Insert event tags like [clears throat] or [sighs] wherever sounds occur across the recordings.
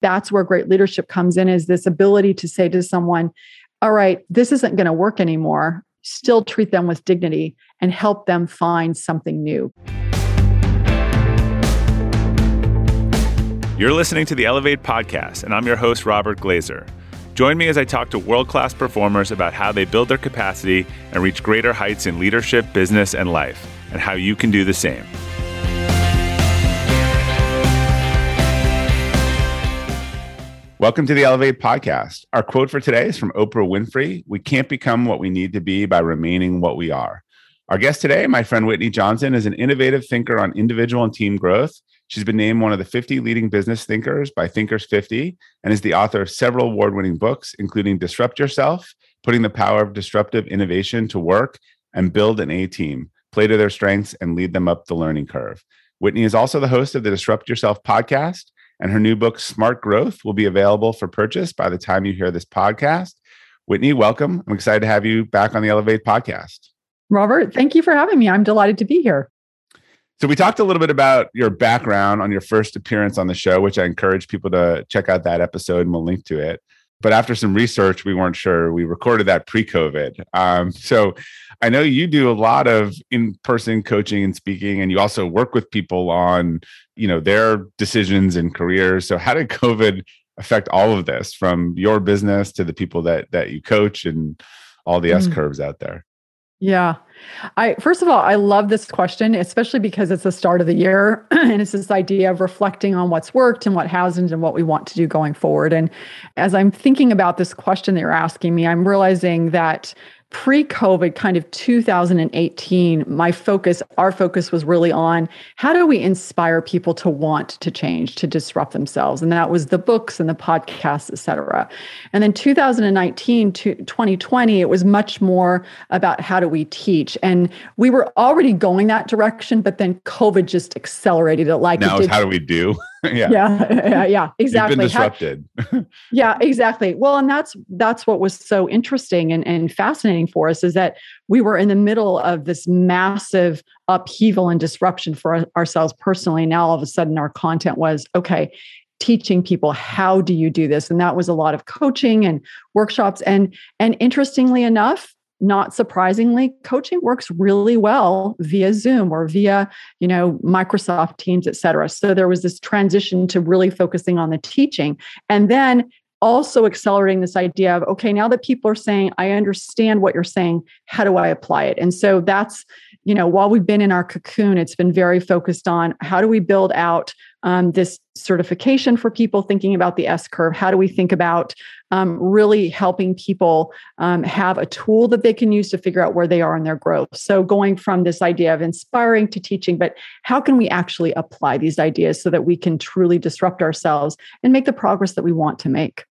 that's where great leadership comes in is this ability to say to someone, all right, this isn't going to work anymore. Still treat them with dignity and help them find something new. You're listening to the Elevate podcast, and I'm your host, Robert Glazer. Join me as I talk to world class performers about how they build their capacity and reach greater heights in leadership, business, and life, and how you can do the same. Welcome to the Elevate podcast. Our quote for today is from Oprah Winfrey We can't become what we need to be by remaining what we are. Our guest today, my friend Whitney Johnson, is an innovative thinker on individual and team growth She's been named one of the 50 leading business thinkers by Thinkers 50 and is the author of several award winning books, including Disrupt Yourself, Putting the Power of Disruptive Innovation to Work, and Build an A Team, Play to Their Strengths and Lead Them Up the Learning Curve. Whitney is also the host of the Disrupt Yourself podcast, and her new book, Smart Growth, will be available for purchase by the time you hear this podcast. Whitney, welcome. I'm excited to have you back on the Elevate podcast. Robert, thank you for having me. I'm delighted to be here. So we talked a little bit about your background on your first appearance on the show, which I encourage people to check out that episode and we'll link to it. But after some research, we weren't sure. We recorded that pre-COVID. Um, so I know you do a lot of in-person coaching and speaking, and you also work with people on, you know, their decisions and careers. So how did COVID affect all of this, from your business to the people that that you coach and all the S mm. curves out there? Yeah. I first of all, I love this question, especially because it's the start of the year [clears throat] and it's this idea of reflecting on what's worked and what hasn't and what we want to do going forward. And as I'm thinking about this question that you're asking me, I'm realizing that pre COVID, kind of 2018, my focus, our focus was really on how do we inspire people to want to change, to disrupt themselves? And that was the books and the podcasts, et cetera. And then 2019 to 2020, it was much more about how do we teach. And we were already going that direction, but then COVID just accelerated it like now it did. how do we do? [laughs] yeah. yeah. Yeah. Exactly. You've been disrupted. [laughs] yeah, exactly. Well, and that's that's what was so interesting and, and fascinating for us is that we were in the middle of this massive upheaval and disruption for our, ourselves personally. Now all of a sudden our content was okay, teaching people how do you do this? And that was a lot of coaching and workshops. And and interestingly enough, not surprisingly coaching works really well via zoom or via you know microsoft teams et cetera. So there was this transition to really focusing on the teaching and then also accelerating this idea of okay now that people are saying i understand what you're saying how do i apply it? And so that's you know while we've been in our cocoon it's been very focused on how do we build out um, this certification for people thinking about the s curve how do we think about um, really helping people um, have a tool that they can use to figure out where they are in their growth so going from this idea of inspiring to teaching but how can we actually apply these ideas so that we can truly disrupt ourselves and make the progress that we want to make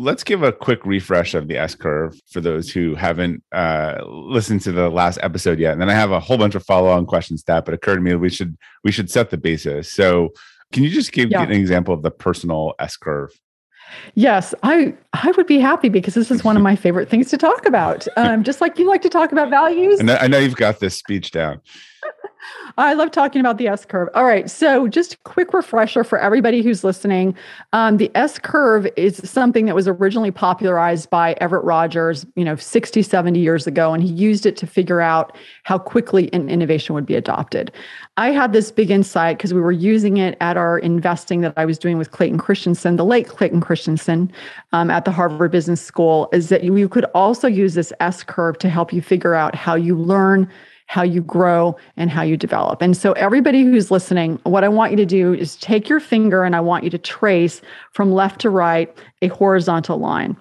let's give a quick refresh of the S curve for those who haven't uh, listened to the last episode yet. And then I have a whole bunch of follow on questions that, but occurred to me we should we should set the basis. So, can you just give yeah. an example of the personal S curve? Yes, I I would be happy because this is one of [laughs] my favorite things to talk about. Um, just like you like to talk about values. And I know you've got this speech down. I love talking about the S curve. All right. So, just a quick refresher for everybody who's listening. Um, the S curve is something that was originally popularized by Everett Rogers, you know, 60, 70 years ago. And he used it to figure out how quickly an innovation would be adopted. I had this big insight because we were using it at our investing that I was doing with Clayton Christensen, the late Clayton Christensen um, at the Harvard Business School, is that you could also use this S curve to help you figure out how you learn how you grow, and how you develop. And so, everybody who's listening, what I want you to do is take your finger and I want you to trace from left to right a horizontal line.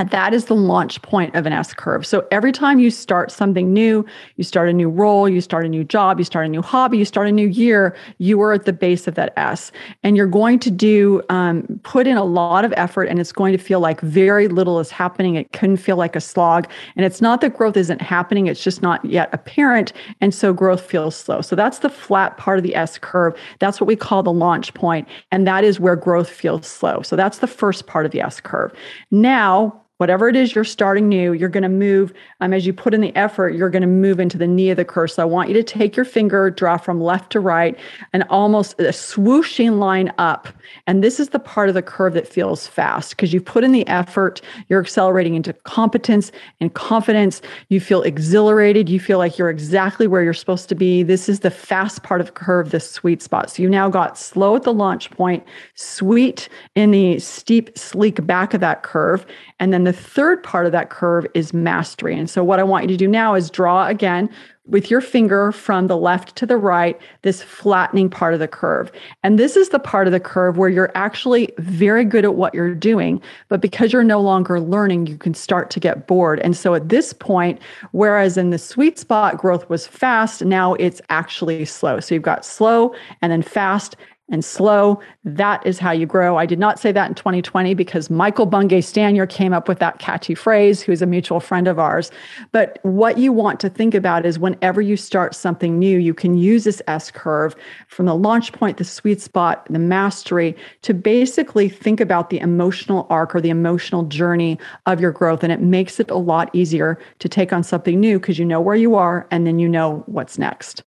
And that is the launch point of an S curve. So every time you start something new, you start a new role, you start a new job, you start a new hobby, you start a new year, you are at the base of that S. And you're going to do, um, put in a lot of effort, and it's going to feel like very little is happening. It couldn't feel like a slog. And it's not that growth isn't happening, it's just not yet apparent. And so growth feels slow. So that's the flat part of the S curve. That's what we call the launch point, And that is where growth feels slow. So that's the first part of the S curve. Now, whatever it is you're starting new, you're going to move. Um, as you put in the effort, you're going to move into the knee of the curve. So I want you to take your finger, draw from left to right, and almost a swooshing line up. And this is the part of the curve that feels fast because you put in the effort, you're accelerating into competence and confidence. You feel exhilarated. You feel like you're exactly where you're supposed to be. This is the fast part of the curve, the sweet spot. So you now got slow at the launch point, sweet in the steep, sleek back of that curve. And then the third part of that curve is mastery. And so what I want you to do now is draw again with your finger from the left to the right, this flattening part of the curve. And this is the part of the curve where you're actually very good at what you're doing, but because you're no longer learning, you can start to get bored. And so at this point, whereas in the sweet spot, growth was fast, now it's actually slow. So you've got slow and then fast and slow. That is how you grow. I did not say that in 2020 because Michael Bungay Stanier came up with that catchy phrase, who's a mutual friend of ours. But what you want to think about is whenever you start something new, you can use this S curve from the launch point, the sweet spot, the mastery to basically think about the emotional arc or the emotional journey of your growth. And it makes it a lot easier to take on something new because you know where you are and then you know what's next.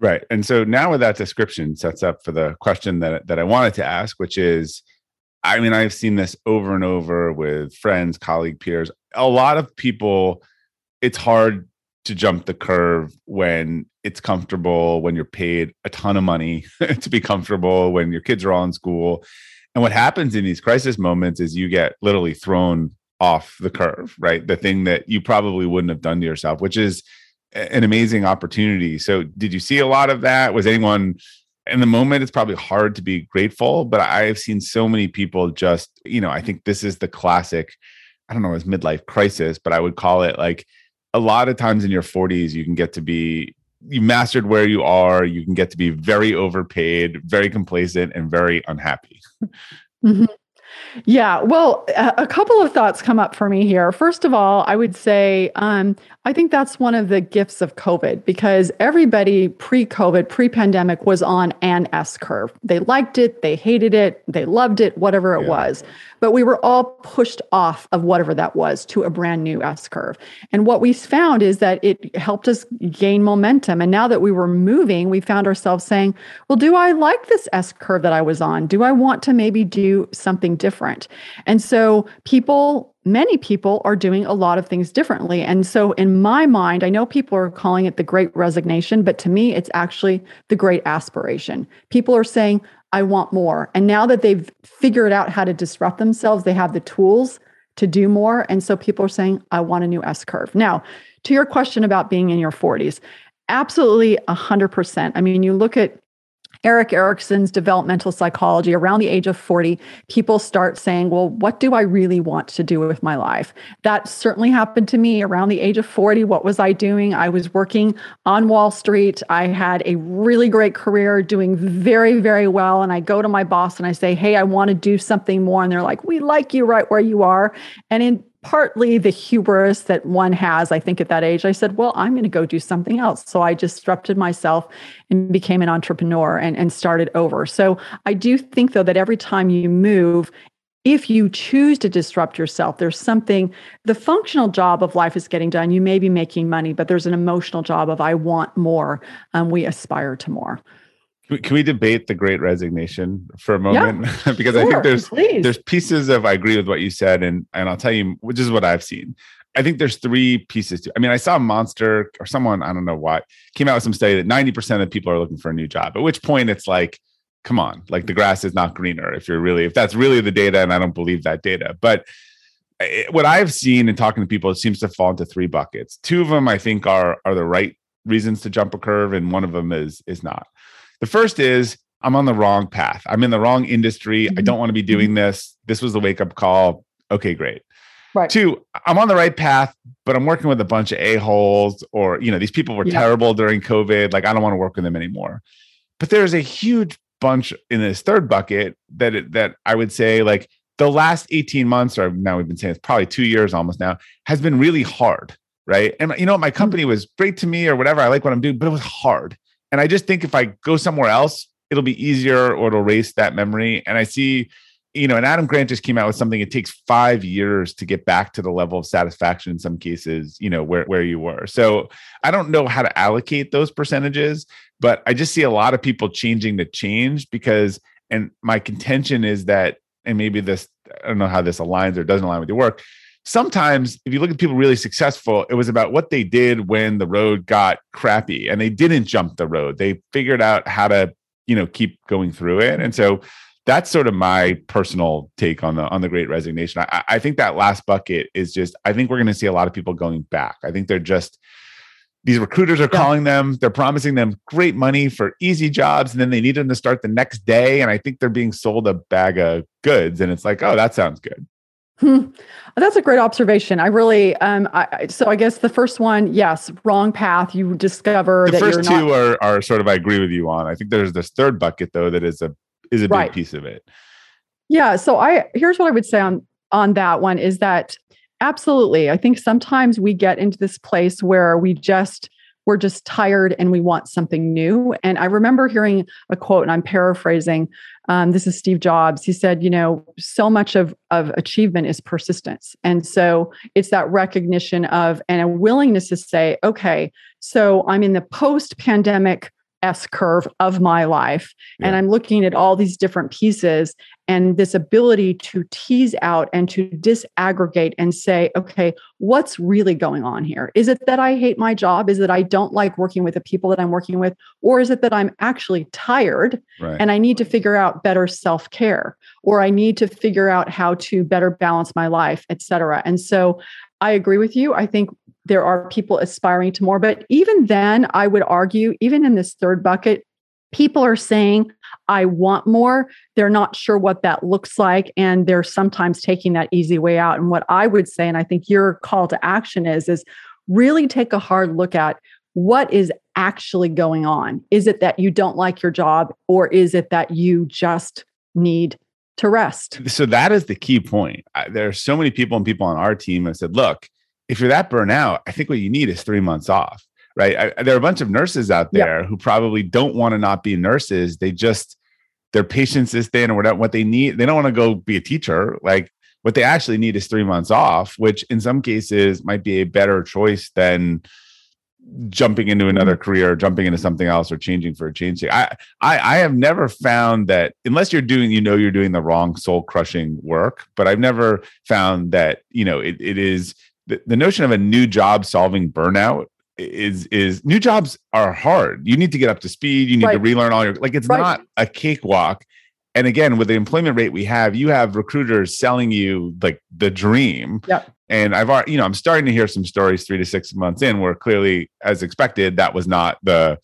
Right. And so now with that description sets up for the question that that I wanted to ask, which is I mean, I've seen this over and over with friends, colleague, peers. A lot of people, it's hard to jump the curve when it's comfortable, when you're paid a ton of money [laughs] to be comfortable, when your kids are all in school. And what happens in these crisis moments is you get literally thrown off the curve, right? The thing that you probably wouldn't have done to yourself, which is an amazing opportunity. So, did you see a lot of that? Was anyone in the moment? It's probably hard to be grateful, but I have seen so many people just, you know, I think this is the classic, I don't know, it's midlife crisis, but I would call it like a lot of times in your 40s, you can get to be you mastered where you are you can get to be very overpaid very complacent and very unhappy mm-hmm. Yeah, well, a couple of thoughts come up for me here. First of all, I would say um, I think that's one of the gifts of COVID because everybody pre COVID, pre pandemic was on an S curve. They liked it, they hated it, they loved it, whatever it yeah. was. But we were all pushed off of whatever that was to a brand new S curve. And what we found is that it helped us gain momentum. And now that we were moving, we found ourselves saying, well, do I like this S curve that I was on? Do I want to maybe do something different? And so people many people are doing a lot of things differently. And so, in my mind, I know people are calling it the great resignation, but to me, it's actually the great aspiration. People are saying, I want more. And now that they've figured out how to disrupt themselves, they have the tools to do more. And so, people are saying, I want a new S curve. Now, to your question about being in your 40s, absolutely 100%. I mean, you look at Erik Erikson's developmental psychology, around the age of 40, people start saying, Well, what do I really want to do with my life? That certainly happened to me around the age of 40. What was I doing? I was working on Wall Street. I had a really great career, doing very, very well. And I go to my boss and I say, Hey, I want to do something more. And they're like, We like you right where you are. And in partly the hubris that one has, I think, at that age, I said, well, I'm going to go do something else. So I disrupted myself and became an entrepreneur and, and started over. So I do think, though, that every time you move, if you choose to disrupt yourself, there's something, the functional job of life is getting done. You may be making money, but there's an emotional job of I want more. Um, we aspire to more. Can we debate the great resignation for a moment? Yeah, [laughs] because sure, I think there's please. there's pieces of I agree with what you said, and and I'll tell you, which is what I've seen. I think there's three pieces to I mean, I saw a Monster or someone, I don't know what, came out with some study that 90% of people are looking for a new job. At which point it's like, come on, like the grass is not greener if you're really, if that's really the data, and I don't believe that data. But it, eh, what I've seen in talking to people, it seems to fall into three buckets. Two of them I think are are the right reasons to jump a curve, and one of them is is not. The first is I'm on the wrong path. I'm in the wrong industry. Mm-hmm. I don't want to be doing mm-hmm. this. This was the wake up call. Okay, great. Right. Two, I'm on the right path, but I'm working with a bunch of a-holes or, you know, these people were yeah. terrible during COVID. Like, I don't want to work with them anymore. But there's a huge bunch in this third bucket that, it, that I would say, like, the last 18 months, or now we've been saying it's probably two years almost now, has been really hard. Right. And, you know, my mm-hmm. company was great to me or whatever. I like what I'm doing, but it was hard. And I just think if I go somewhere else, it'll be easier or it'll erase that memory. And I see you know, and Adam Grant just came out with something. It takes five years to get back to the level of satisfaction in some cases, you know, where, where you were. So I don't know how to allocate those percentages, but I just see a lot of people changing to change because, and my contention is that, and maybe this, I don't know how this aligns or doesn't align with your work. Sometimes, if you look at people really successful, it was about what they did when the road got crappy and they didn't jump the road. They figured out how to, you know, keep going through it. And so that's sort of my personal take on the on the great resignation I, I think that last bucket is just i think we're going to see a lot of people going back i think they're just these recruiters are yeah. calling them they're promising them great money for easy jobs and then they need them to start the next day and i think they're being sold a bag of goods and it's like oh that sounds good hmm. That's a great observation. I really, um, I, so I guess the first one, yes, wrong path. You discover the that first two not- are are sort of I agree with you on. I think there's this third bucket though that is a is a big right. piece of it. Yeah. So I here's what I would say on on that one is that absolutely. I think sometimes we get into this place where we just we're just tired and we want something new. And I remember hearing a quote, and I'm paraphrasing. Um, this is Steve Jobs. He said, you know, so much of, of achievement is persistence. And so it's that recognition of and a willingness to say, okay, so I'm in the post pandemic S curve of my life. Yeah. And I'm looking at all these different pieces and this ability to tease out and to disaggregate and say, okay, what's really going on here? Is it that I hate my job? Is it that I don't like working with the people that I'm working with? Or is it that I'm actually tired right. and I need to figure out better self care? Or I need to figure out how to better balance my life, et cetera. And so I agree with you. I think there are people aspiring to more. But even then, I would argue, even in this third bucket, people are saying, I want more. They're not sure what that looks like. And they're sometimes taking that easy way out. And what I would say, and I think your call to action is, is really take a hard look at what is actually going on. Is it that you don't like your job, or is it that you just need to rest? So that is the key point. There are so many people and people on our team that said, look, if you're that burnout, I think what you need is three months off, right? I, there are a bunch of nurses out there who probably don't want to not be nurses. They just their patience is thin or whatever. What they need, they don't want to go be a teacher. Like what they actually need is three months off, which in some cases might be a better choice than jumping into another mm-hmm. career, jumping into something else, or changing for a change. I, I, I have never found that unless you're doing, you know, you're doing the wrong soul crushing work. But I've never found that you know it, it is the, the notion of a new job solving burnout is is new jobs are hard. You need to get up to speed. You need right. to relearn all your like it's right. not a cakewalk. And again, with the employment rate we have, you have recruiters selling you like the dream. Yeah. And I've already, you know, I'm starting to hear some stories three to six months in where clearly, as expected, that was not the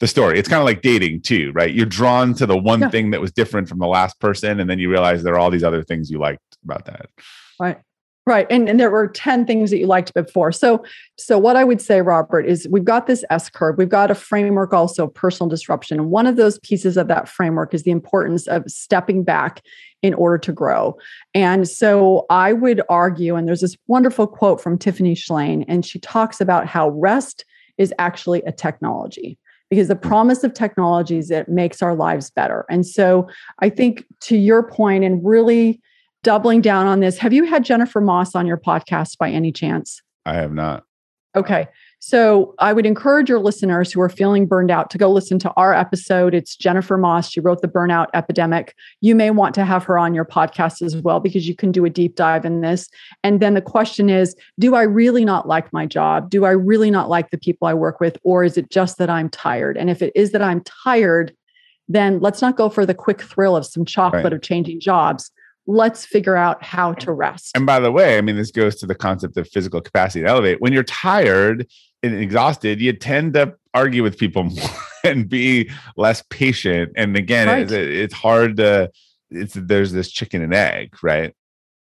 the story. It's kind of like dating too, right? You're drawn to the one yeah. thing that was different from the last person, and then you realize there are all these other things you liked about that. Right. Right. And, and there were 10 things that you liked before. So, so what I would say, Robert, is we've got this S curve. We've got a framework also personal disruption. And one of those pieces of that framework is the importance of stepping back in order to grow. And so I would argue, and there's this wonderful quote from Tiffany Shlain, and she talks about how rest is actually a technology because the promise of technology is it makes our lives better. And so I think to your point, and really doubling down on this. Have you had Jennifer Moss on your podcast by any chance? I have not. Okay. So I would encourage your listeners who are feeling burned out to go listen to our episode. It's Jennifer Moss. She wrote The Burnout Epidemic. You may want to have her on your podcast as well because you can do a deep dive in this. And then the question is Do I really not like my job? Do I really not like the people I work with? Or is it just that I'm tired? And if it is that I'm tired, then let's not go for the quick thrill of some chocolate right. of changing jobs let's figure out how to rest. And by the way, I mean, this goes to the concept of physical capacity to elevate. When you're tired and exhausted, you tend to argue with people [laughs] more and be less patient. And again, right. it's, it's, hard to, it's, there's this chicken and egg, right?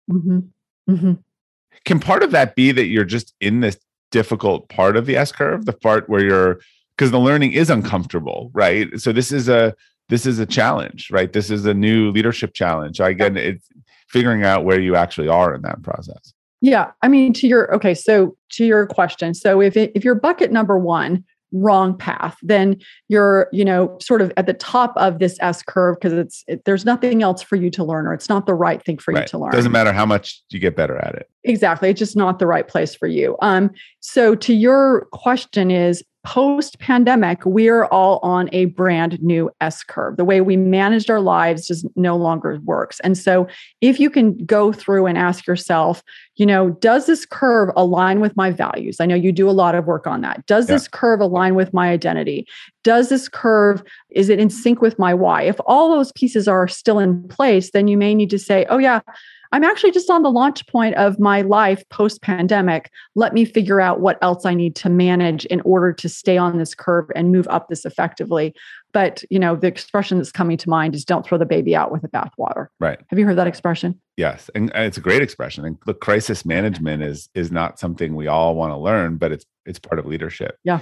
Mm-hmm. Mm-hmm. Can part of that be that you're just in this difficult part of the S curve, the part where you're, because the learning is uncomfortable, right? So this is a, this is a challenge, right? This is a new leadership challenge. Again, it's figuring out where you actually are in that process. Yeah, I mean, to your okay, so to your question, so if it, if your bucket number one wrong path then you're you know sort of at the top of this s curve because it's it, there's nothing else for you to learn or it's not the right thing for right. you to learn doesn't matter how much you get better at it exactly it's just not the right place for you um so to your question is post pandemic, we are all on a brand new S curve. The way we managed our lives just no longer works. And so, if you can go through and ask yourself, you know, does this curve align with my values? I know you do a lot of work on that. Does yeah. this curve align with my identity? Does this curve, is it in sync with my why? If all those pieces are still in place, then you may need to say, oh, yeah, I'm actually just on the launch point of my life post pandemic. Let me figure out what else I need to manage in order to stay on this curve and move up this effectively. But, you know, the expression that's coming to mind is don't throw the baby out with the bathwater. Right. Have you heard that expression? Yes. And, and it's a great expression. And the crisis management is is not something we all want to learn, but it's it's part of leadership. Yeah.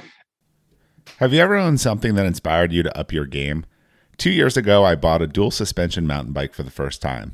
Have you ever owned something that inspired you to up your game? Two years ago, I bought a dual suspension mountain bike for the first time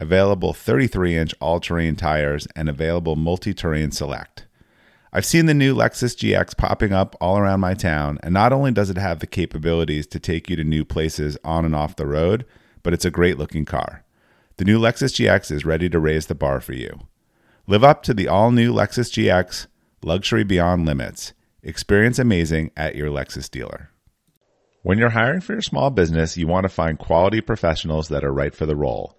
available 33 inch all terrain tires, and available multi terrain select. I've seen the new Lexus GX popping up all around my town, and not only does it have the capabilities to take you to new places on and off the road, but it's a great looking car. The new Lexus GX is ready to raise the bar for you. Live up to the all new Lexus GX, luxury beyond limits. Experience amazing at your Lexus dealer. When you're hiring for your small business, you want to find quality professionals that are right for the role.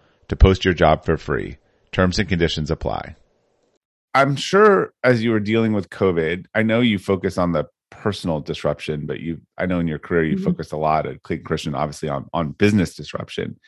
to post your job for free. Terms and conditions apply. I'm sure as you were dealing with COVID, I know you focus on the personal disruption, but you I know in your career you mm-hmm. focused a lot at Clayton Christensen, obviously on, on business disruption.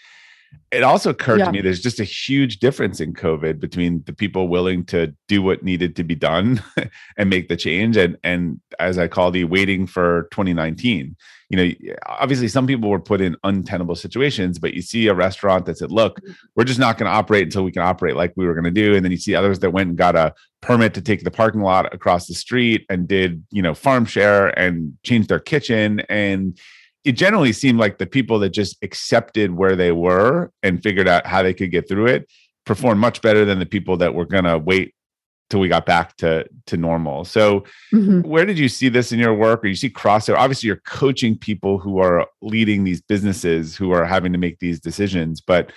It also occurred yeah. to me there's just a huge difference in COVID between the people willing to do what needed to be done [laughs] and make the change and and as I call the waiting for 2019 you know, obviously some people were put in untenable situations, but you see a restaurant that said, look, we're just not going to operate until we can operate like we were going to do. And then you see others that went and got a permit to take the parking lot across the street and did, you know, farm share and changed their kitchen. And it generally seemed like the people that just accepted where they were and figured out how they could get through it performed much better than the people that were going to wait till we got back to to normal. So, mm-hmm. where did you see this in your work, or you see crossover? Obviously, you're coaching people who are leading these businesses who are having to make these decisions, but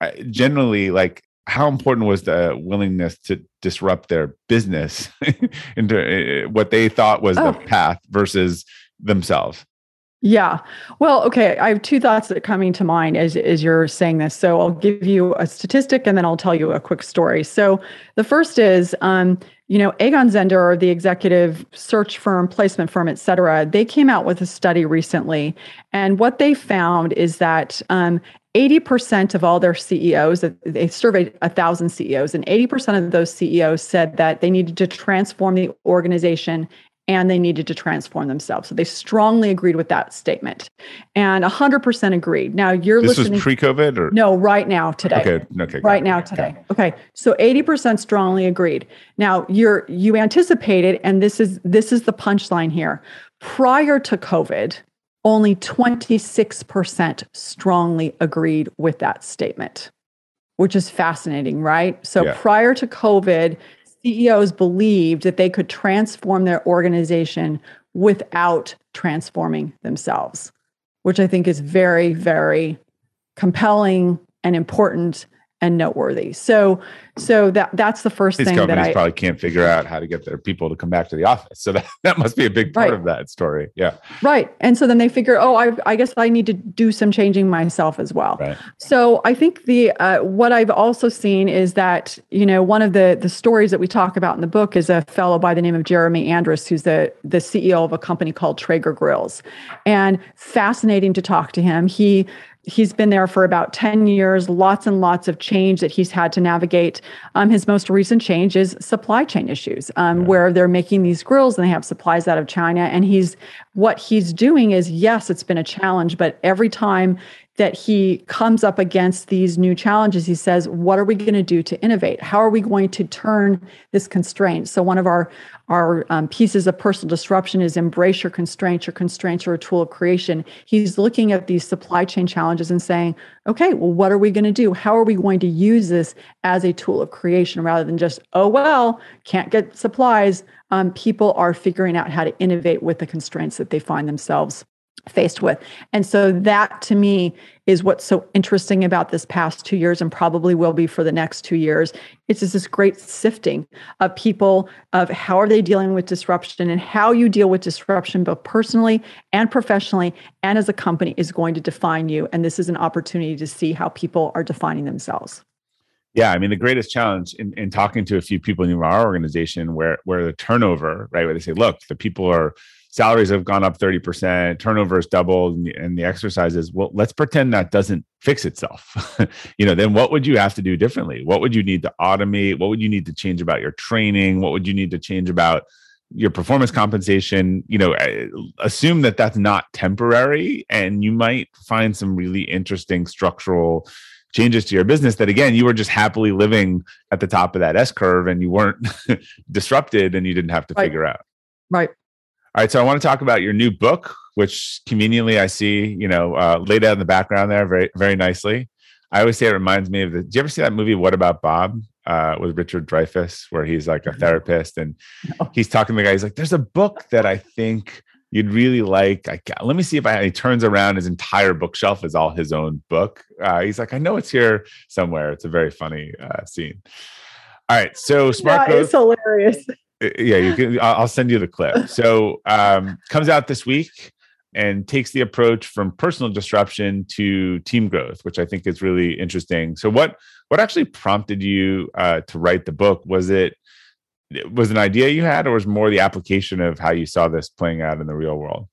uh, generally, like how important was the willingness to disrupt their business [laughs] into uh, what they thought was oh. the path versus themselves? Yeah. Well, okay. I have two thoughts that are coming to mind as, as you're saying this. So I'll give you a statistic and then I'll tell you a quick story. So the first is, um, you know, Egon Zehnder, the executive search firm, placement firm, et cetera, they came out with a study recently. And what they found is that um, 80% of all their CEOs, they surveyed a thousand CEOs, and 80% of those CEOs said that they needed to transform the organization and they needed to transform themselves. So they strongly agreed with that statement and 100% agreed. Now you're this listening. This was pre COVID or? No, right now, today. Okay. Okay. Right now, today. Okay. okay. So 80% strongly agreed. Now you're, you anticipated, and this is, this is the punchline here. Prior to COVID, only 26% strongly agreed with that statement, which is fascinating, right? So yeah. prior to COVID, CEOs believed that they could transform their organization without transforming themselves, which I think is very, very compelling and important and noteworthy. So so that that's the first These thing companies that I probably can't figure out how to get their people to come back to the office. So that, [laughs] that must be a big part right. of that story. Yeah. Right. And so then they figure, oh, I, I guess I need to do some changing myself as well. Right. So I think the uh, what I've also seen is that you know one of the the stories that we talk about in the book is a fellow by the name of Jeremy Andrus, who's the the CEO of a company called Traeger Grills, and fascinating to talk to him. He he's been there for about 10 years. Lots and lots of change that he's had to navigate. Um, his most recent change is supply chain issues um, yeah. where they're making these grills and they have supplies out of china. And he's what he's doing is yes it's been a challenge but every time that he comes up against these new challenges. He says what are we going to do to innovate? How are we going to turn this constraint? So one of our our um, pieces of personal disruption is embrace your constraints. Your constraints are a tool of creation. He's looking at these supply chain challenges and saying okay well what are we going to do? How are we going to use this as a tool of creation rather than just oh well can't get supplies? Um, people are figuring out how to innovate with the constraints that they find themselves faced with. And so that to me is what's so interesting about this past two years and probably will be for the next two years. It's just this great sifting of people of how are they dealing with disruption and how you deal with disruption both personally and professionally and as a company is going to define you. And this is an opportunity to see how people are defining themselves. Yeah, I mean the greatest challenge in, in talking to a few people in our organization where where the turnover, right, where they say, look, the people are salaries have gone up 30%, turnover is doubled, and, and the exercise is, well, let's pretend that doesn't fix itself. [laughs] you know, then what would you have to do differently? What would you need to automate? What would you need to change about your training? What would you need to change about your performance compensation? You know, eh, assume that that's not temporary, and you might find some really interesting structural changes to your business that again you were just happily living at the top of that s curve and you weren't [laughs] disrupted and you didn't have to right. figure out right all right, so I want to talk about your new book, which conveniently I see, you know, uh, laid out in the background there very, very nicely. I always say it reminds me of the. Do you ever see that movie What About Bob uh, with Richard Dreyfuss, where he's like a therapist and he's talking to the guy. He's like, "There's a book that I think you'd really like. I let me see if I." he turns around, his entire bookshelf is all his own book. Uh, he's like, "I know it's here somewhere." It's a very funny uh, scene. All right, so smart yeah, growth. It's hilarious. Uh, yeah, you can. I'll send you the clip. So um, comes out this week and takes the approach from personal disruption to team growth, which I think is really interesting. So what what actually prompted you uh, to write the book? Was it was an idea you had, or was more the application of how you saw this playing out in the real world?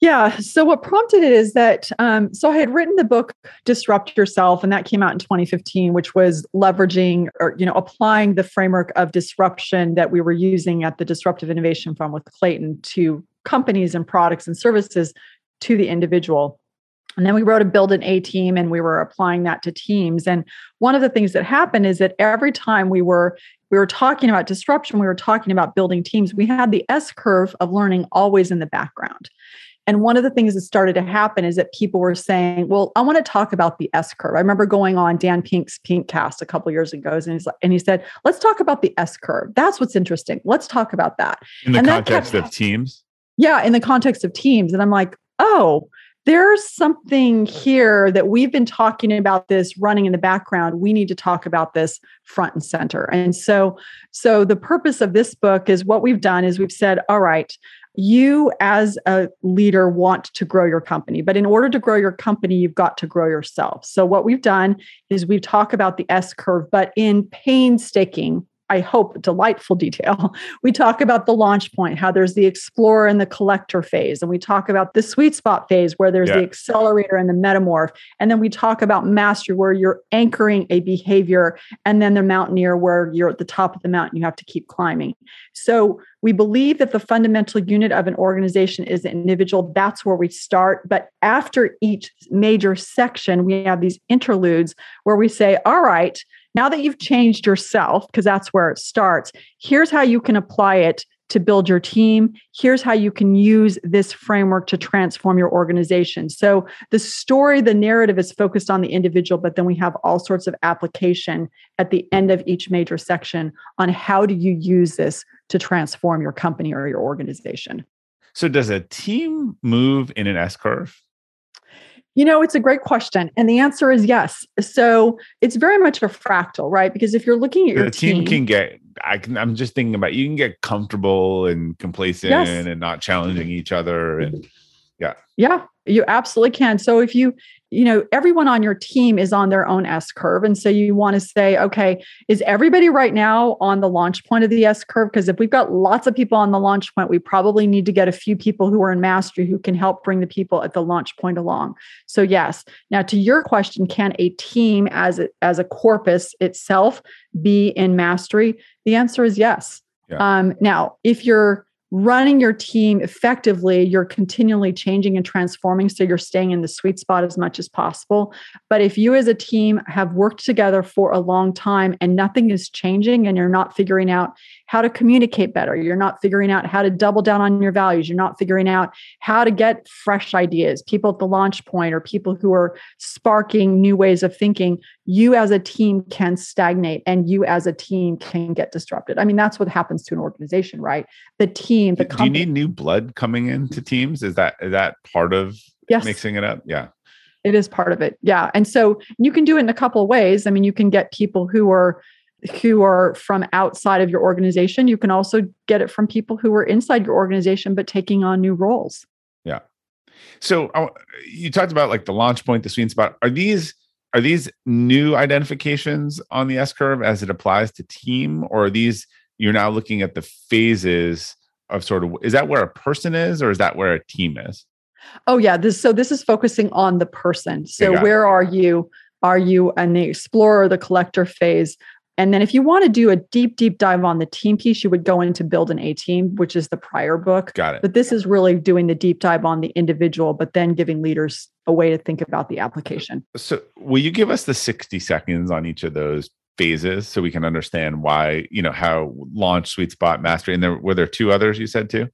Yeah. So what prompted it is that um, so I had written the book Disrupt Yourself, and that came out in 2015, which was leveraging or you know applying the framework of disruption that we were using at the Disruptive Innovation Fund with Clayton to companies and products and services to the individual. And then we wrote a build an A team and we were applying that to teams. And one of the things that happened is that every time we were we were talking about disruption, we were talking about building teams, we had the S curve of learning always in the background. And one of the things that started to happen is that people were saying, "Well, I want to talk about the S curve." I remember going on Dan Pink's Pinkcast a couple years ago, and he's like, and he said, "Let's talk about the S curve. That's what's interesting. Let's talk about that." In the and context kept, of teams. Yeah, in the context of teams, and I'm like, "Oh, there's something here that we've been talking about this running in the background we need to talk about this front and center and so so the purpose of this book is what we've done is we've said all right you as a leader want to grow your company but in order to grow your company you've got to grow yourself. So what we've done is we've talked about the s curve but in painstaking I hope, delightful detail. [laughs] We talk about the launch point, how there's the explorer and the collector phase. And we talk about the sweet spot phase where there's yeah. the accelerator and the metamorph. And then we talk about mastery where you're anchoring a behavior. And then the mountaineer where you're at the top of the mountain, you have to keep climbing. So we believe that the fundamental unit of an organization is an individual. That's where we start. But after each major section, we have these interludes where we say, all right, now that you've changed yourself, because that's where it starts, here's how you can apply it to build your team. Here's how you can use this framework to transform your organization. So the story, the narrative is focused on the individual, but then we have all sorts of application at the end of each major section on how do you use this to transform your company or your organization. So does a team move in an S curve? You know, it's a great question. And the answer is yes. So it's very much a fractal, right? Because if you're looking at your the team, team, can get I can I'm just thinking about you can get comfortable and complacent Yes. and not challenging each other and mm-hmm. Yeah, Yeah, you absolutely can. So if you, you know, everyone on your team is on their own S curve. And so you want to say, okay, is everybody right now on the launch point of the S curve? Because if we've got lots of people on the launch point, we probably need to get a few people who are in mastery who can help bring the people at the launch point along. So yes. Now to your question, can a team as a, as a corpus itself be in mastery? The answer is yes. Yeah. Um, now, if you're running your team effectively, you're continually changing and transforming. So you're staying in the sweet spot as much as possible. But if you as a team have worked together for a long time and nothing is changing and you're not figuring out how to communicate better, you're not figuring out how to double down on your values, you're not figuring out how to get fresh ideas, people at the launch point or people who are sparking new ways of thinking, you as a team can stagnate and you as a team can get disrupted. I mean, that's what happens to an organization, right? The team, the do you need new blood coming into teams? Is that is that part of yes. mixing it up? Yeah. It is part of it. Yeah. And so you can do it in a couple of ways. I mean, you can get people who are who are from outside of your organization. You can also get it from people who are inside your organization but taking on new roles. Yeah. So you talked about like the launch point, the sweet spot. Are these are these new identifications on the S curve as it applies to team, or are these you're now looking at the phases of sort of is that where a person is, or is that where a team is? Oh yeah, this so this is focusing on the person. So got it. where are you? Are you in the explorer, the collector phase? And then if you want to do a deep, deep dive on the team piece, you would go into build an A team, which is the prior book. Got it. But this is really doing the deep dive on the individual, but then giving leaders a way to think about the application. So will you give us the 60 seconds on each of those phases so we can understand why, you know, how launch, sweet spot, mastery, and there were there two others you said too?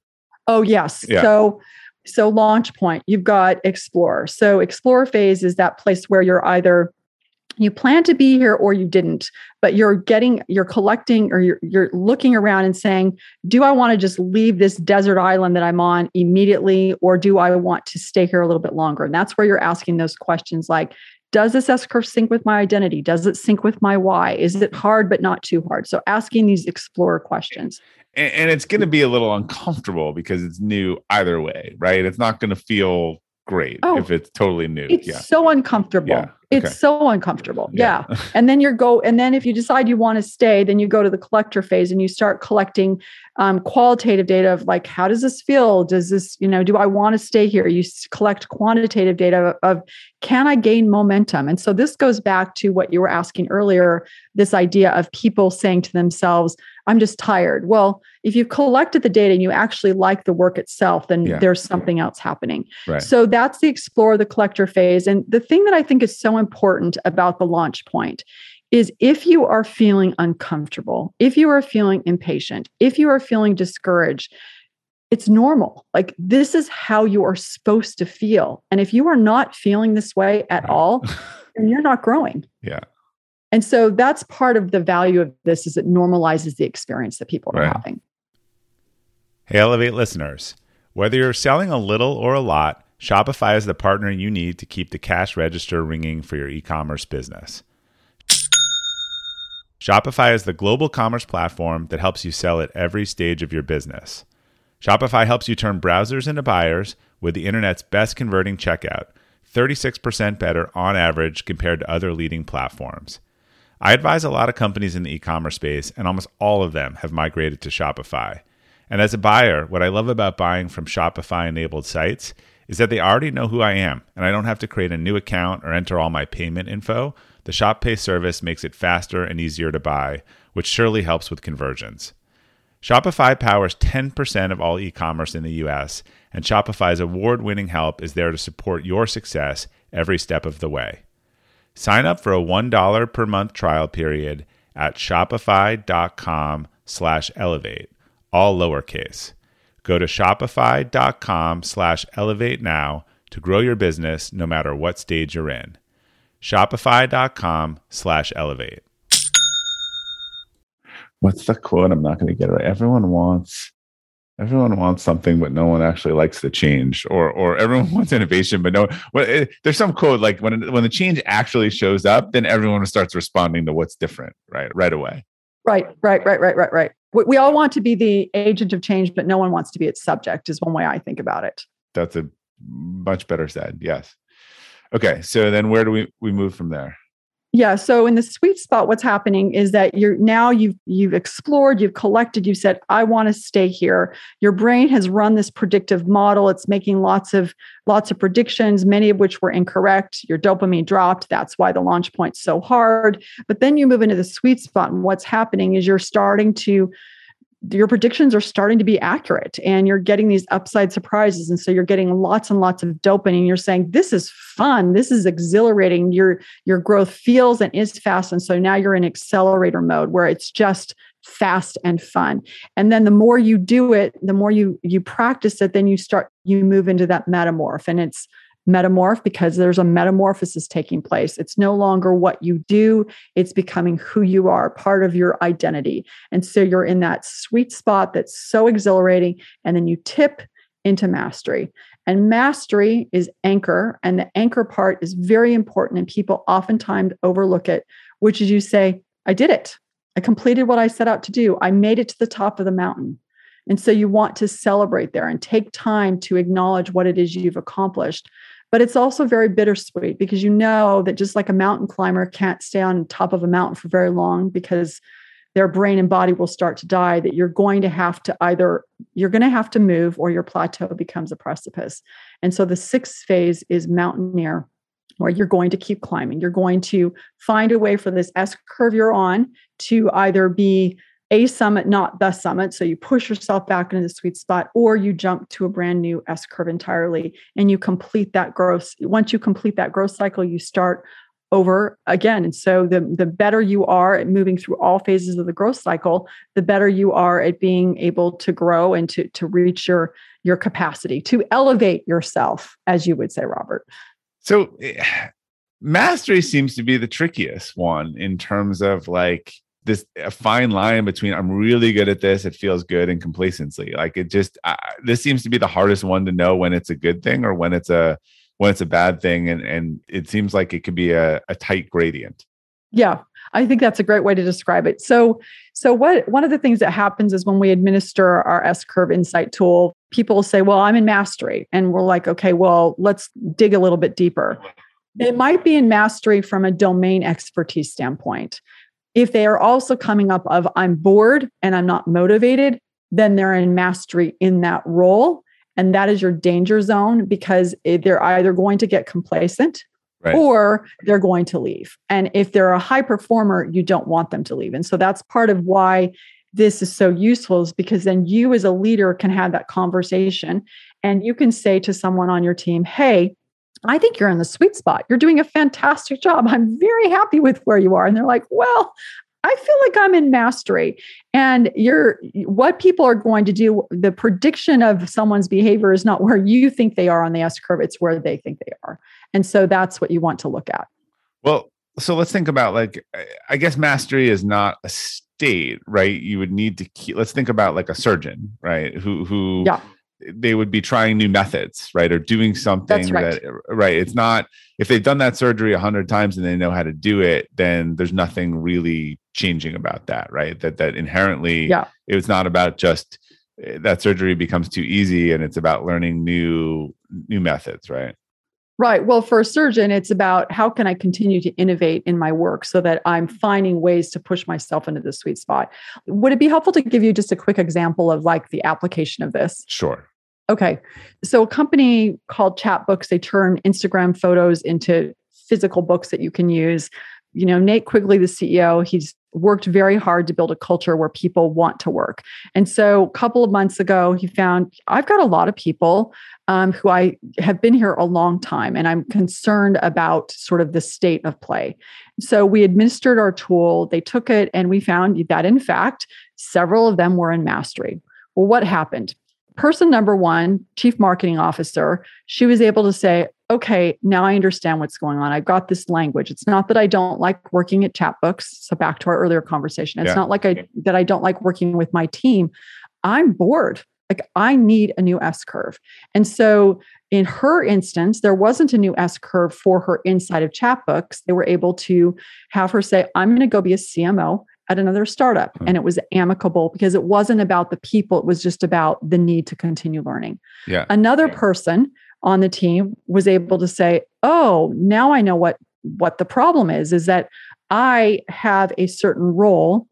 Oh yes. Yeah. So so launch point, you've got explore. So explore phase is that place where you're either you plan to be here or you didn't, but you're getting you're collecting or you're you're looking around and saying, do I want to just leave this desert island that I'm on immediately or do I want to stay here a little bit longer? And that's where you're asking those questions like does this S curve sync with my identity? Does it sync with my why? Is it hard but not too hard? So asking these explorer questions. And, and it's going to be a little uncomfortable because it's new either way, right? It's not going to feel great Oh, if it's totally new. It's yeah. so uncomfortable. Yeah, okay. It's so uncomfortable. Yeah. Yeah. and then you go, and then if you decide you want to stay, then you go to the collector phase and you start collecting um, qualitative data of like, how does this feel? Does this, you know, do I want to stay here? You collect quantitative data of, can I gain momentum? And so this goes back to what you were asking earlier this idea of people saying to themselves, I'm just tired. Well, if you've collected the data and you actually like the work itself, then Yeah. there's something else happening. Right. So that's the explore the collector phase. And the thing that I think is so important about the launch point is if you are feeling uncomfortable, if you are feeling impatient, if you are feeling discouraged, it's normal. Like this is how you are supposed to feel. And if you are not feeling this way at all, [laughs] then you're not growing. Yeah. And so that's part of the value of this is it normalizes the experience that people are having. Hey, Elevate listeners. Whether you're selling a little or a lot, Shopify is the partner you need to keep the cash register ringing for your e commerce business. Shopify is the global commerce platform that helps you sell at every stage of your business. Shopify helps you turn browsers into buyers with the internet's best converting checkout, 36% better on average compared to other leading platforms. I advise a lot of companies in the e commerce space, and almost all of them have migrated to Shopify. And as a buyer, what I love about buying from Shopify enabled sites is that they already know who I am, and I don't have to create a new account or enter all my payment info. The Shop Pay service makes it faster and easier to buy, which surely helps with conversions. Shopify powers 10% of all e commerce in the US, and Shopify's award winning help is there to support your success every step of the way. Sign up for a $1 per month trial period at shopify.com slash elevate, all lowercase. Go to shopify.com slash elevate now to grow your business no matter what stage you're in. Shopify.com slash elevate. What's the quote? I'm not going to get it. Everyone wants everyone wants something, but no one actually likes the change, or or everyone [laughs] wants innovation, but no. Well, it, there's some quote like when when the change actually shows up, then everyone starts responding to what's different, right, right away. Right, right, right, right, right, right. We, we all want to be the agent of change, but no one wants to be its subject. Is one way I think about it. That's a much better said. Yes. Okay, so then where do we we move from there? Yeah. So in the sweet spot, what's happening is that you're now you've you've explored, you've collected, you've said, I want to stay here. Your brain has run this predictive model. It's making lots of lots of predictions, many of which were incorrect. Your dopamine dropped. That's why the launch point's so hard. But then you move into the sweet spot, and what's happening is you're starting to your predictions are starting to be accurate and you're getting these upside surprises. And so you're getting lots and lots of dopamine you're saying this is fun. This is exhilarating. Your your growth feels and is fast. And so now you're in accelerator mode where it's just fast and fun. And then the more you do it the more you you practice it then you start you move into that metamorph. And it's metamorph because there's a metamorphosis taking place. It's no longer what you do, it's becoming who you are, part of your identity. And so you're in that sweet spot that's so exhilarating. And then you tip into mastery. And mastery is anchor. And the anchor part is very important. And people oftentimes overlook it, which is you say, I did it. I completed what I set out to do. I made it to the top of the mountain. And so you want to celebrate there and take time to acknowledge what it is you've accomplished. But it's also very bittersweet because you know that just like a mountain climber can't stay on top of a mountain for very long because their brain and body will start to die, that you're going to have to either you're going to have to move or your plateau becomes a precipice. And so the sixth phase is mountaineer where you're going to keep climbing. You're going to find a way for this S curve you're on to either be a summit, not the summit. So you push yourself back into the sweet spot, or you jump to a brand new S curve entirely and you complete that growth. Once you complete that growth cycle, you start over again. And so the, the better you are at moving through all phases of the growth cycle, the better you are at being able to grow and to, to reach your, your capacity, to elevate yourself, as you would say, Robert. So eh, [sighs] mastery seems to be the trickiest one in terms of like this a fine line between I'm really good at this, it feels good, and complacency. Like it just uh, this seems to be the hardest one to know when it's a good thing or when it's a when it's a bad thing, and and it seems like it could be a, a tight gradient. Yeah, I think that's a great way to describe it. So, so what one of the things that happens is when we administer our S curve insight tool, people say, "Well, I'm in mastery," and we're like, "Okay, well, let's dig a little bit deeper." It might be in mastery from a domain expertise standpoint. If they are also coming up of I'm bored and I'm not motivated, then they're in mastery in that role. And that is your danger zone because they're either going to get complacent right. or they're going to leave. And if they're a high performer, you don't want them to leave. And so that's part of why this is so useful is because then you as a leader can have that conversation and you can say to someone on your team, hey, I think you're in the sweet spot. You're doing a fantastic job. I'm very happy with where you are. And they're like, well, I feel like I'm in mastery. And you're what people are going to do, the prediction of someone's behavior is not where you think they are on the S curve, it's where they think they are. And so that's what you want to look at. Well, so let's think about like I guess mastery is not a state, right? You would need to keep let's think about like a surgeon, right? Who who yeah they would be trying new methods, right? Or doing something right. that, right. It's not, if they've done that surgery a hundred times and they know how to do it, then there's nothing really changing about that, right? That, that inherently, yeah. it's not about just eh, that surgery becomes too easy and it's about learning new, new methods, right? Right. Well, for a surgeon, it's about how can I continue to innovate in my work so that I'm finding ways to push myself into the sweet spot. Would it be helpful to give you just a quick example of like the application of this? Sure. Okay. So a company called Chatbooks, they turn Instagram photos into physical books that you can use. You know, Nate Quigley, the CEO, he's worked very hard to build a culture where people want to work. And so a couple of months ago, he found I've got a lot of people um, who I have been here a long time and I'm concerned about sort of the state of play. So we administered our tool, they took it, and we found that in fact, several of them were in mastery Well, what happened? Person number one, chief marketing officer, she was able to say, okay, now I understand what's going on. I've got this language. It's not that I don't like working at Chatbooks. So back to our earlier conversation. It's yeah. not like I that I don't like working with my team. I'm bored. Like I need a new S curve. And so in her instance, there wasn't a new S curve for her inside of Chatbooks. They were able to have her say, I'm going to go be a CMO at another startup. Mm-hmm. And it was amicable because it wasn't about the people, it was just about the need to continue learning. Yeah. Another yeah. person on the team was able to say, "Oh, now I know what what the problem is is that I have a certain role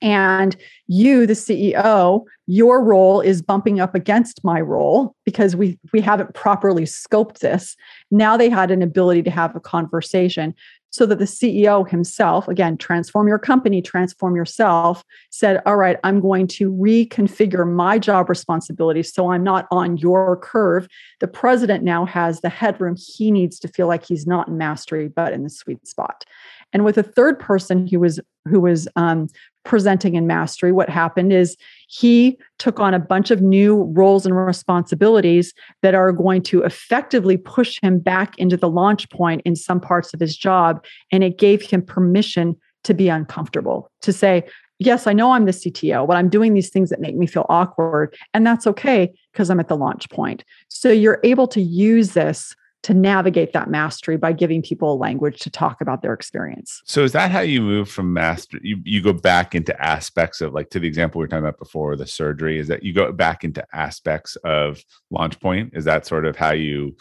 and you the ceo your role is bumping up against my role because we we haven't properly scoped this now they had an ability to have a conversation so that the CEO himself, again, transform your company, transform yourself, said, All right, I'm going to reconfigure my job responsibilities so I'm not on your curve. The president now has the headroom he needs to feel like he's not in mastery, but in the sweet spot. And with a third person who was who was um, presenting in mastery, what happened is he took on a bunch of new roles and responsibilities that are going to effectively push him back into the launch point in some parts of his job. And it gave him permission to be uncomfortable, to say, Yes, I know I'm the CTO, but I'm doing these things that make me feel awkward. And that's okay because I'm at the launch point. So you're able to use this to navigate that mastery by giving people a language to talk about their experience. So is that how you move from master you you go back into aspects of like to the example we were talking about before the surgery is that you go back into aspects of launch point is that sort of how you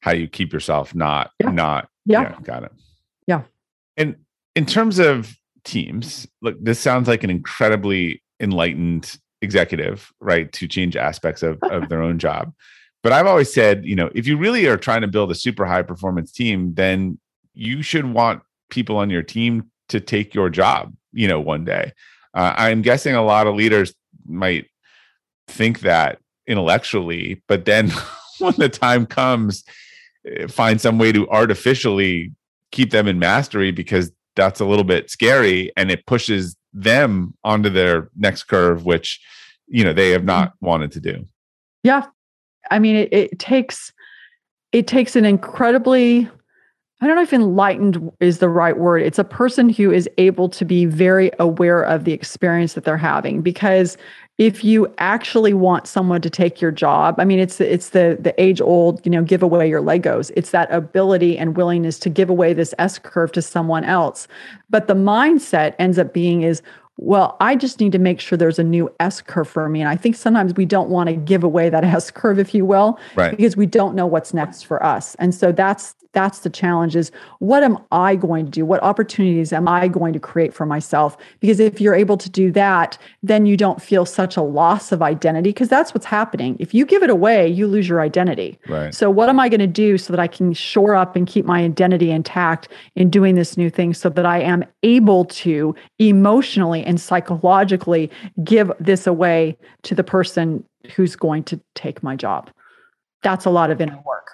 how you keep yourself not yeah. not yeah. yeah got it. Yeah. And in terms of teams, look this sounds like an incredibly enlightened executive, right, to change aspects of of their own job. But I've always said, you know, if you really are trying to build a super high performance team, then you should want people on your team to take your job, you know, one day. Uh, I'm guessing a lot of leaders might think that intellectually, but then [laughs] when the time comes, eh, find some way to artificially keep them in mastery because that's a little bit scary and it pushes them onto their next curve, which, you know, they have not mm. wanted to do. Yeah, I mean, it, it takes it takes an incredibly I don't know if enlightened is the right word. It's a person who is able to be very aware of the experience that they're having because if you actually want someone to take your job, I mean it's it's the the age old, you know, give away your Legos. It's that ability and willingness to give away this S curve to someone else. But the mindset ends up being is well, I just need to make sure there's a new S curve for me. And I think sometimes we don't want to give away that S curve, if you will, right. because we don't know what's next for us. And so that's that's the challenge is what am I going to do? What opportunities am I going to create for myself? Because if you're able to do that, then you don't feel such a loss of identity because that's what's happening. If you give it away, you lose your identity. Right. So what am I going to do so that I can shore up and keep my identity intact in doing this new thing so that I am able to emotionally and psychologically give this away to the person who's going to take my job? That's a lot of inner work.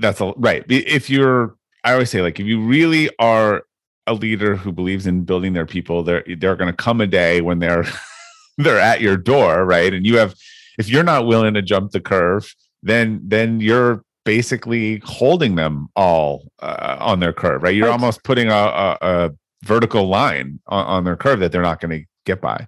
That's a, right. If you're, I always say, like, if you really are a leader who believes in building their people, there they're going to come a day when they're [laughs] they're at your door, right? And you have, if you're not willing to jump the curve, then then you're basically holding them all uh, on their curve, right? You're right. almost putting a, a, a vertical line on, on their curve that they're not going to get by.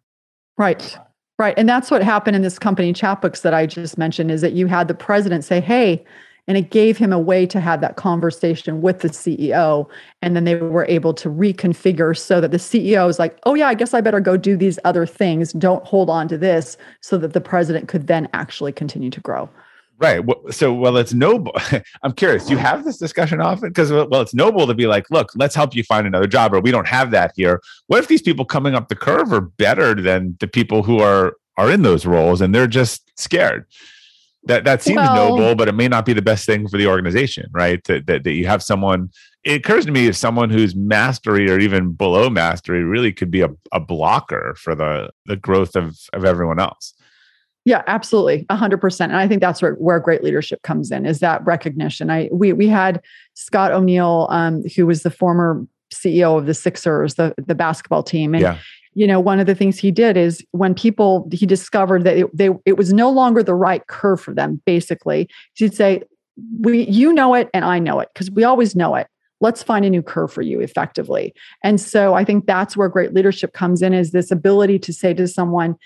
Right. Right. And that's what happened in this company Chatbooks that I just mentioned is that you had the president say, Hey, and it gave him a way to have that conversation with the CEO. And then they were able to reconfigure so that the CEO is like, oh, yeah, I guess I better go do these other things. Don't hold on to this so that the president could then actually continue to grow. Right. So, well, it's noble. [laughs] I'm curious. Do you have this discussion often? Because, well, it's noble to be like, look, let's help you find another job, or we don't have that here. What if these people coming up the curve are better than the people who are are in those roles, and they're just scared? That that seems well, noble, but it may not be the best thing for the organization, right? That, that that you have someone. It occurs to me if someone who's mastery or even below mastery really could be a, a blocker for the the growth of of everyone else. Yeah, absolutely, a hundred percent. And I think that's where, where great leadership comes in is that recognition. I we we had Scott O'Neil, um, who was the former CEO of the Sixers, the the basketball team, and yeah you know, one of the things he did is when people he discovered that it, they it was no longer the right curve for them. Basically, he'd say, "We, you know it, and I know it because we always know it. Let's find a new curve for you, effectively." And so I think that's where great leadership comes in: is this ability to say to someone,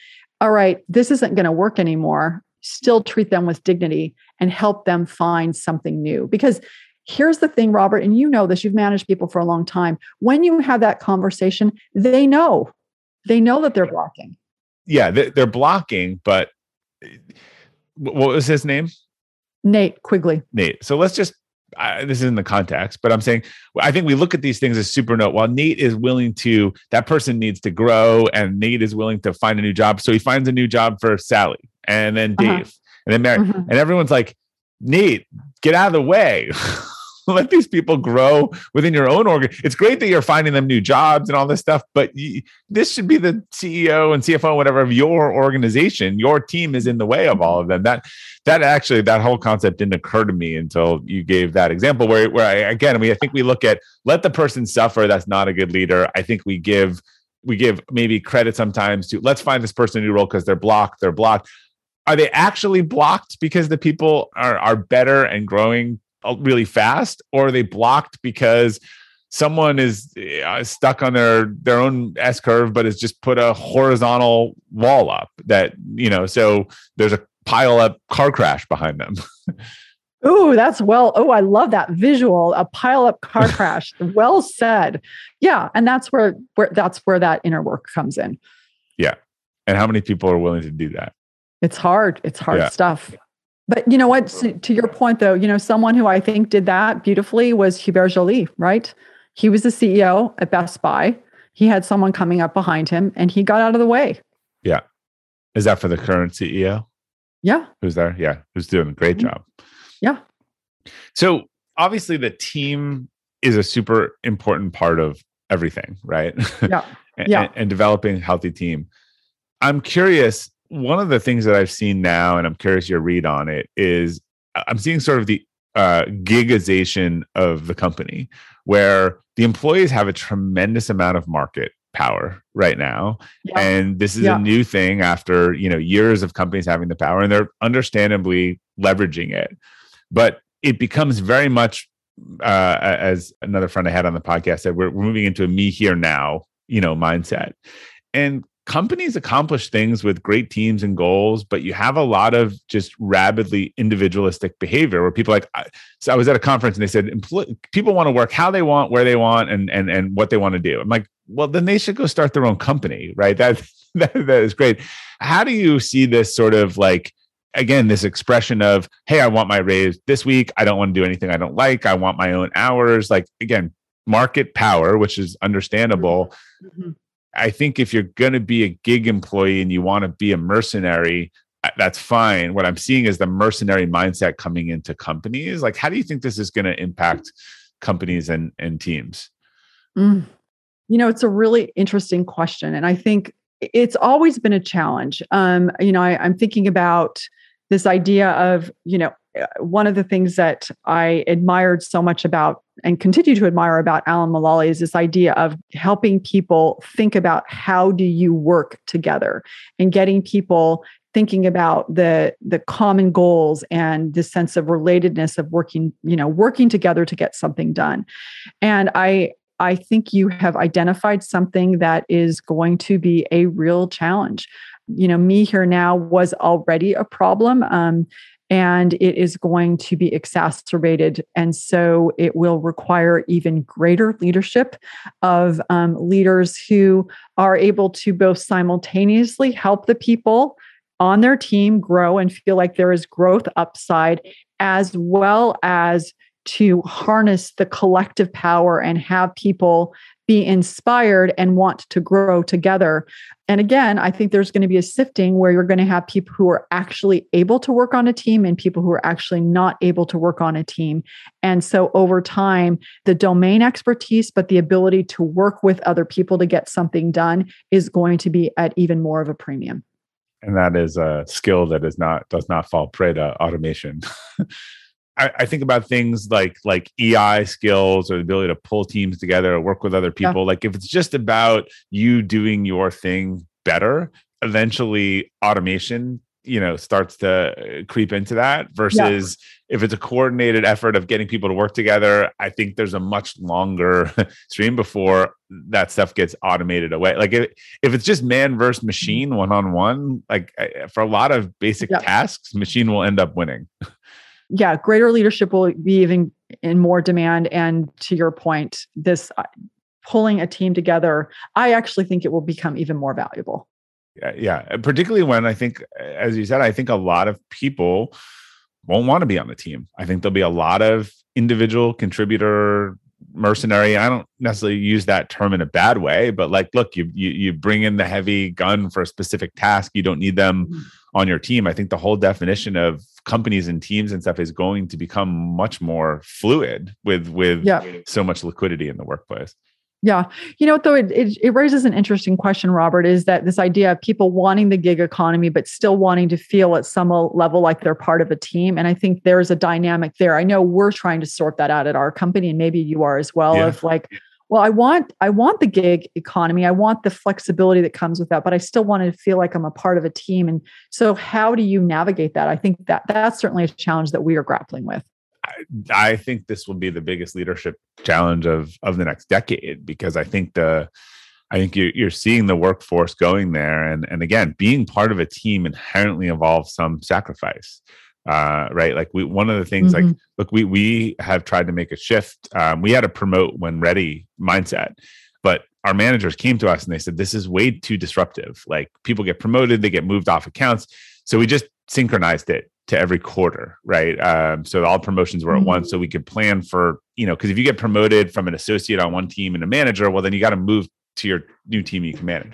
"All right, this isn't going to work anymore." Still treat them with dignity and help them find something new because Here's the thing, Robert, and you know this, you've managed people for a long time. When you have that conversation, they know, they know that they're blocking. Yeah, they're blocking, but what was his name? Nate Quigley. Nate. So let's just, uh, this is in the context, but I'm saying, I think we look at these things as super note. While Nate is willing to, that person needs to grow, and Nate is willing to find a new job. So he finds a new job for Sally and then uh-huh. Dave uh-huh. and then Mary. Mm-hmm. And everyone's like, Nate, get out of the way. [laughs] [laughs] let these people grow within your own organ. It's great that you're finding them new jobs and all this stuff, but you, this should be the CEO and CFO, whatever of your organization. Your team is in the way of all of them. That that actually that whole concept didn't occur to me until you gave that example. Where where I, again, I mean, I think we look at let the person suffer. That's not a good leader. I think we give we give maybe credit sometimes to let's find this person a new role because they're blocked. They're blocked are they actually blocked because the people are are better and growing really fast or are they blocked because someone is uh, stuck on their their own s curve but has just put a horizontal wall up that you know so there's a pile up car crash behind them [laughs] Oh, that's well. Oh, I love that visual. A pile up car [laughs] crash. well said. Yeah, and that's where where that's where that inner work comes in. Yeah. And how many people are willing to do that? It's hard. It's hard yeah. stuff. But you know what? To your point, though, you know, someone who I think did that beautifully was Hubert Joly, right? He was the CEO at Best Buy. He had someone coming up behind him and he got out of the way. Yeah. Is that for the current CEO? Yeah. Who's there? Yeah. Who's doing a great mm-hmm. job. Yeah. So obviously the team is a super important part of everything, right? [laughs] Yeah. and, yeah. and developing a healthy team. I'm curious one of the things that I've seen now, and I'm curious your read on it, is I'm seeing sort of the uh, gigization of the company, where the employees have a tremendous amount of market power right now, yeah. and this is yeah. a new thing after you know years of companies having the power, and they're understandably leveraging it, but it becomes very much uh, as another friend I had on the podcast said, we're, we're moving into a me here now, you know, mindset. And companies accomplish things with great teams and goals, but you have a lot of just rapidly individualistic behavior where people like, I, so I was at a conference and they said people want to work how they want, where they want, and and and what they want to do. I'm like, well, then they should go start their own company, right? That [laughs] that, that is great. How do you see this sort of like? again this expression of hey i want my raise this week i don't want to do anything i don't like i want my own hours like again market power which is understandable mm-hmm. I think if you're going to be a gig employee and you want to be a mercenary, uh, that's fine. What I'm seeing is the mercenary mindset coming into companies. Like, how do you think this is going to impact companies and, and teams? Mm. You know, it's a really interesting question. And I think it's always been a challenge. Um, you know, I, I'm thinking about this idea of, you know, uh, one of the things that I admired so much about and continue to admire about Alan Mulally is this idea of helping people think about how do you work together and getting people thinking about the the common goals and the sense of relatedness of working you know working together to get something done. And i i think you have identified something that is going to be a real challenge. You know me here now was already a problem um, and it is going to be exacerbated. And so it will require even greater leadership of um, leaders who are able to both simultaneously help the people on their team grow and feel like there is growth upside, as well as to harness the collective power and have people be inspired and want to grow together. And again, I think there's going to be a sifting where you're going to have people who are actually able to work on a team and people who are actually not able to work on a team. And so over time, the domain expertise, but the ability to work with other people to get something done is going to be at even more of a premium. And that is a skill that is not does not fall prey to automation. [laughs] I, I, think about things like like EI skills or the ability to pull teams together or work with other people. Yeah. Like if it's just about you doing your thing better, eventually automation you know starts to uh, creep into that versus yeah. if it's a coordinated effort of getting people to work together i think there's a much longer [laughs] stream before that stuff gets automated away like if, if it's just man versus mm-hmm. machine one-on-one like for a lot of basic yeah. tasks machine will end up winning [laughs] yeah greater leadership will be even in more demand. And to your point this uh, pulling a team together i actually think it will become even more valuable. Yeah particularly when i think as you said i think a lot of people won't want to be on the team. I think there'll be a lot of individual contributor mercenary i don't necessarily use that term in a bad way but like look you you, you bring in the heavy gun for a specific task. You don't need them mm-hmm. On your team i think the whole definition of companies and teams and stuff is going to become much more fluid with with yeah. so much liquidity in the workplace yeah. You know, though, it, it, it, raises an interesting question, Robert, is that this idea of people wanting the gig economy, but still wanting to feel at some level like they're part of a team. And I think there's a dynamic there. I know we're trying to sort that out at our company, and maybe you are as well, yeah. of like, well, I want I want the gig economy. I want the flexibility that comes with that, but I still want to feel like I'm a part of a team. And so how do you navigate that? I think that that's certainly a challenge that we are grappling with. I think this will be the biggest leadership challenge of of the next decade because I think the I think you're, you're seeing the workforce going there, and and again, being part of a team inherently involves some sacrifice, uh, right? Like we one of the things mm-hmm. like look, we we have tried to make a shift. Um, we had a promote when ready mindset, but our managers came to us and they said this is way too disruptive. Like people get promoted, they get moved off accounts, so we just synchronized it to every quarter, right? Um, so all promotions were at mm-hmm. once, so we could plan for you know because if you get promoted from an associate on one team and a manager, well then you got to move to your new team you can manage.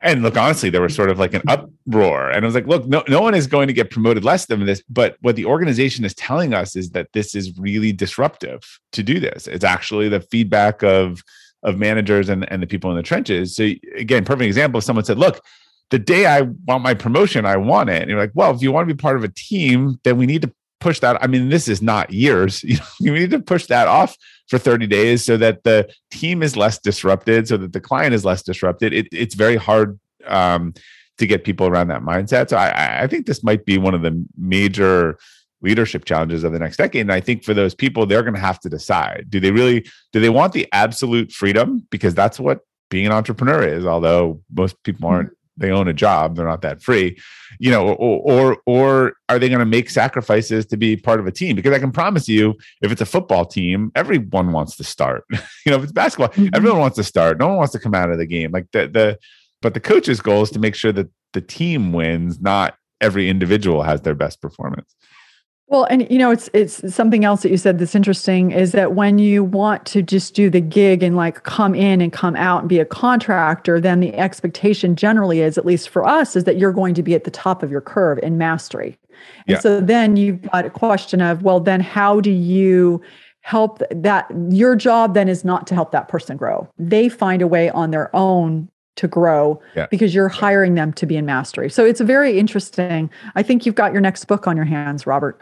And look, honestly, there was sort of like an uproar, and I was like, look, no, no one is going to get promoted less than this. But what the organization is telling us is that this is really disruptive to do this. It's actually the feedback of of managers and, and the people in the trenches. So again, perfect example. If someone said, look, the day I want my promotion, I want it. And you're like, well, if you want to be part of a team, then we need to push that. I mean, this is not years. [laughs] You know, we need to push that off for 30 days so that the team is less disrupted, so that the client is less disrupted. It, it's very hard um, to get people around that mindset. So I, I think this might be one of the major leadership challenges of the next decade. And I think for those people, they're going to have to decide: do they really do they want the absolute freedom because that's what being an entrepreneur is? Although most people aren't they own a job they're not that free you know or or, or are they going to make sacrifices to be part of a team? Because i can promise you if it's a football team everyone wants to start. [laughs] You know if it's basketball mm-hmm. everyone wants to start. No one wants to come out of the game. Like the the but the coach's goal is to make sure that the team wins not every individual has their best performance well, and you know, it's it's something else that you said that's interesting is that when you want to just do the gig and like come in and come out and be a contractor, then the expectation generally is, at least for us, is that you're going to be at the top of your curve in mastery. And yeah. so then you've got a question of, well, then how do you help that your job then is not to help that person grow. They find a way on their own to grow yeah. because you're hiring them to be in mastery. So it's very interesting. I think you've got your next book on your hands, Robert.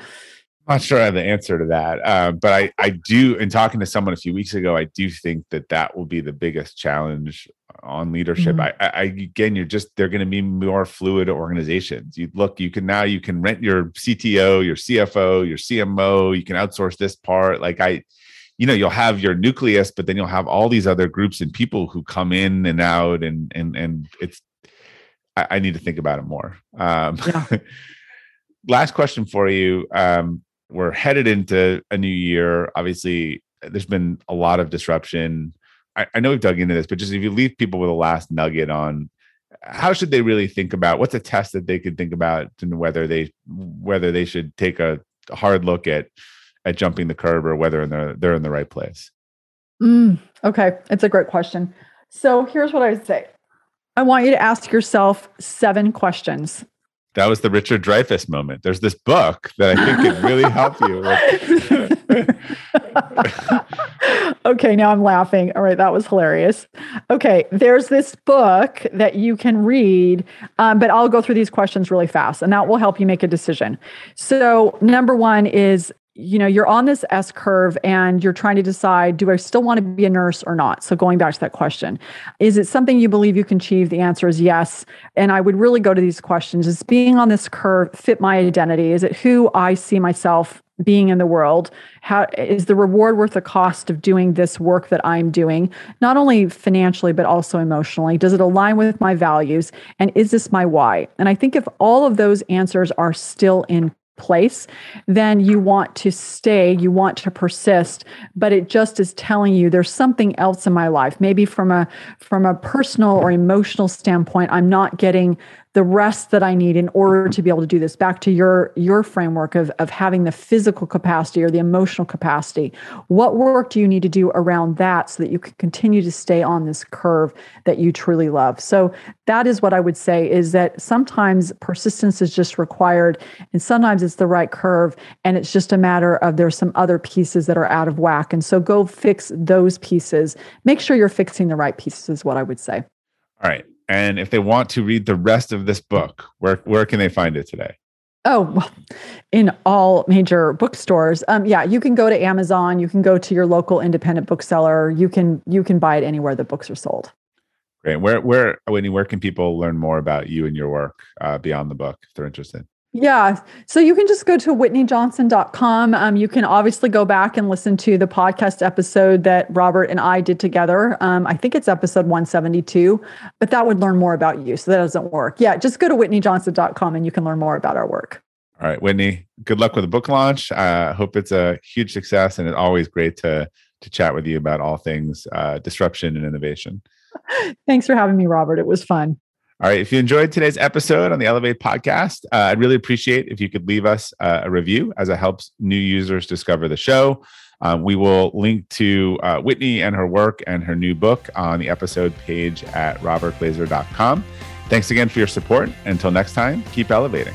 I'm not sure I have the answer to that, uh, but I, I do. In talking to someone a few weeks ago, I do think that that will be the biggest challenge on leadership. Mm-hmm. I, I, again, you're just they're going to be more fluid organizations. You look, you can now you can rent your CTO, your CFO, your CMO. You can outsource this part. Like I, you know you'll have your nucleus but then you'll have all these other groups and people who come in and out and and and it's i, I need to think about it more. Um yeah. [laughs] last question for you. Um we're headed into a new year. Obviously there's been a lot of disruption. I, I know we've dug into this but just if you leave people with a last nugget on how should they really think about what's a test that they could think about and whether they whether they should take a hard look at at jumping the curb or whether they're, they're in the right place? Mm, okay, it's a great question. So here's what I would say I want you to ask yourself seven questions. That was the Richard Dreyfuss moment. There's this book that I think can really help you. [laughs] okay, now I'm laughing. All right, that was hilarious. Okay, there's this book that you can read, um, but I'll go through these questions really fast, and that will help you make a decision. So, number one is you know, you're on this S curve and you're trying to decide do I still want to be a nurse or not? So, going back to that question, is it something you believe you can achieve? The answer is yes. And I would really go to these questions Is being on this curve fit my identity? Is it who I see myself being in the world how is the reward worth the cost of doing this work that i'm doing not only financially but also emotionally does it align with my values and is this my why and i think if all of those answers are still in place, then you want to stay, you want to persist, but it just is telling you there's something else in my life. Maybe from a from a personal or emotional standpoint, I'm not getting the rest that I need in order to be able to do this. Back to your your framework of of having the physical capacity or the emotional capacity. What work do you need to do around that so that you can continue to stay on this curve that you truly love? So that is what I would say is that sometimes persistence is just required and sometimes it's the right curve and it's just a matter of there's some other pieces that are out of whack. And so go fix those pieces. Make sure you're fixing the right pieces is what I would say. All right. And if they want to read the rest of this book, where where can they find it today? Oh, well, in all major bookstores. Um, yeah, you can go to Amazon. You can go to your local independent bookseller. You can you can buy it anywhere the books are sold. Great. Where where Whitney? Where can people learn more about you and your work uh, beyond the book if they're interested? Yeah. So you can just go to whitneyjohnson.com. Um, you can obviously go back and listen to the podcast episode that Robert and I did together. Um, I think it's episode 172, but that would learn more about you. So that doesn't work. Yeah. Just go to whitneyjohnson.com and you can learn more about our work. All right, Whitney, good luck with the book launch. I uh, hope it's a huge success and it's always great to, to chat with you about all things uh, disruption and innovation. [laughs] Thanks for having me, Robert. It was fun. All right. If you enjoyed today's episode on the Elevate podcast, uh, I'd really appreciate if you could leave us uh, a review as it helps new users discover the show. Um, we will link to uh, Whitney and her work and her new book on the episode page at robertglazer.com. Thanks again for your support. Until next time, keep elevating.